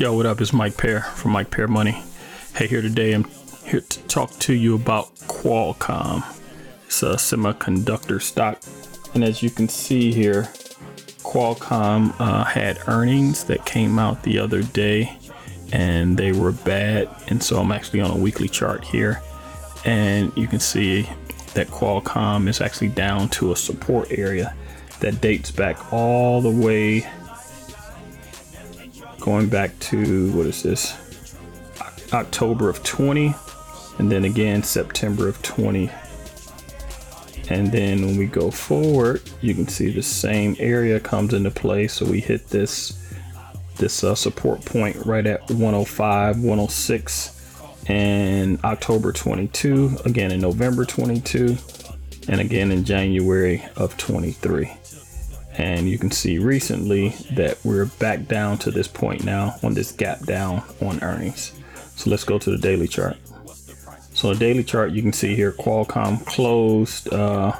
Yo, what up? It's Mike Pair from Mike Pair Money. Hey, here today, I'm here to talk to you about Qualcomm. It's a semiconductor stock. And as you can see here, Qualcomm uh, had earnings that came out the other day and they were bad. And so I'm actually on a weekly chart here. And you can see that Qualcomm is actually down to a support area that dates back all the way going back to what is this? October of 20 and then again September of 20 and then when we go forward you can see the same area comes into play. So we hit this this uh, support point right at 105 106 and October 22 again in November 22 and again in January of 23 and you can see recently that we're back down to this point now on this gap down on earnings. So let's go to the daily chart. So the daily chart, you can see here Qualcomm closed uh,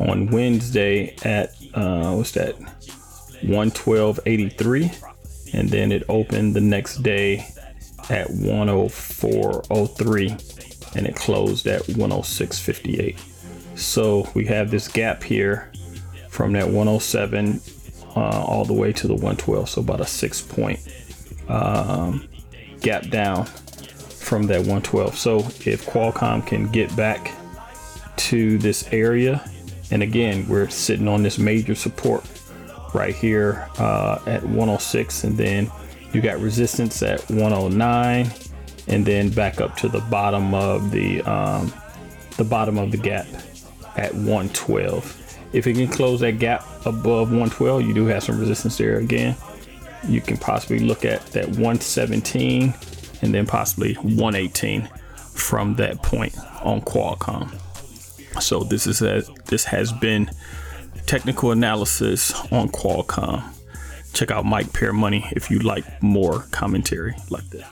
on Wednesday at uh, what's that 112.83 and then it opened the next day at 104.03 and it closed at 106.58. So we have this gap here from that 107 uh, all the way to the 112. So about a six point um, gap down from that 112. So if Qualcomm can get back to this area, and again, we're sitting on this major support right here uh, at 106, and then you got resistance at 109, and then back up to the bottom of the um, the bottom of the gap at 112. If it can close that gap above 112, you do have some resistance there again. You can possibly look at that 117 and then possibly 118 from that point on Qualcomm. So this is a, this has been technical analysis on Qualcomm. Check out Mike Pair Money if you like more commentary like this.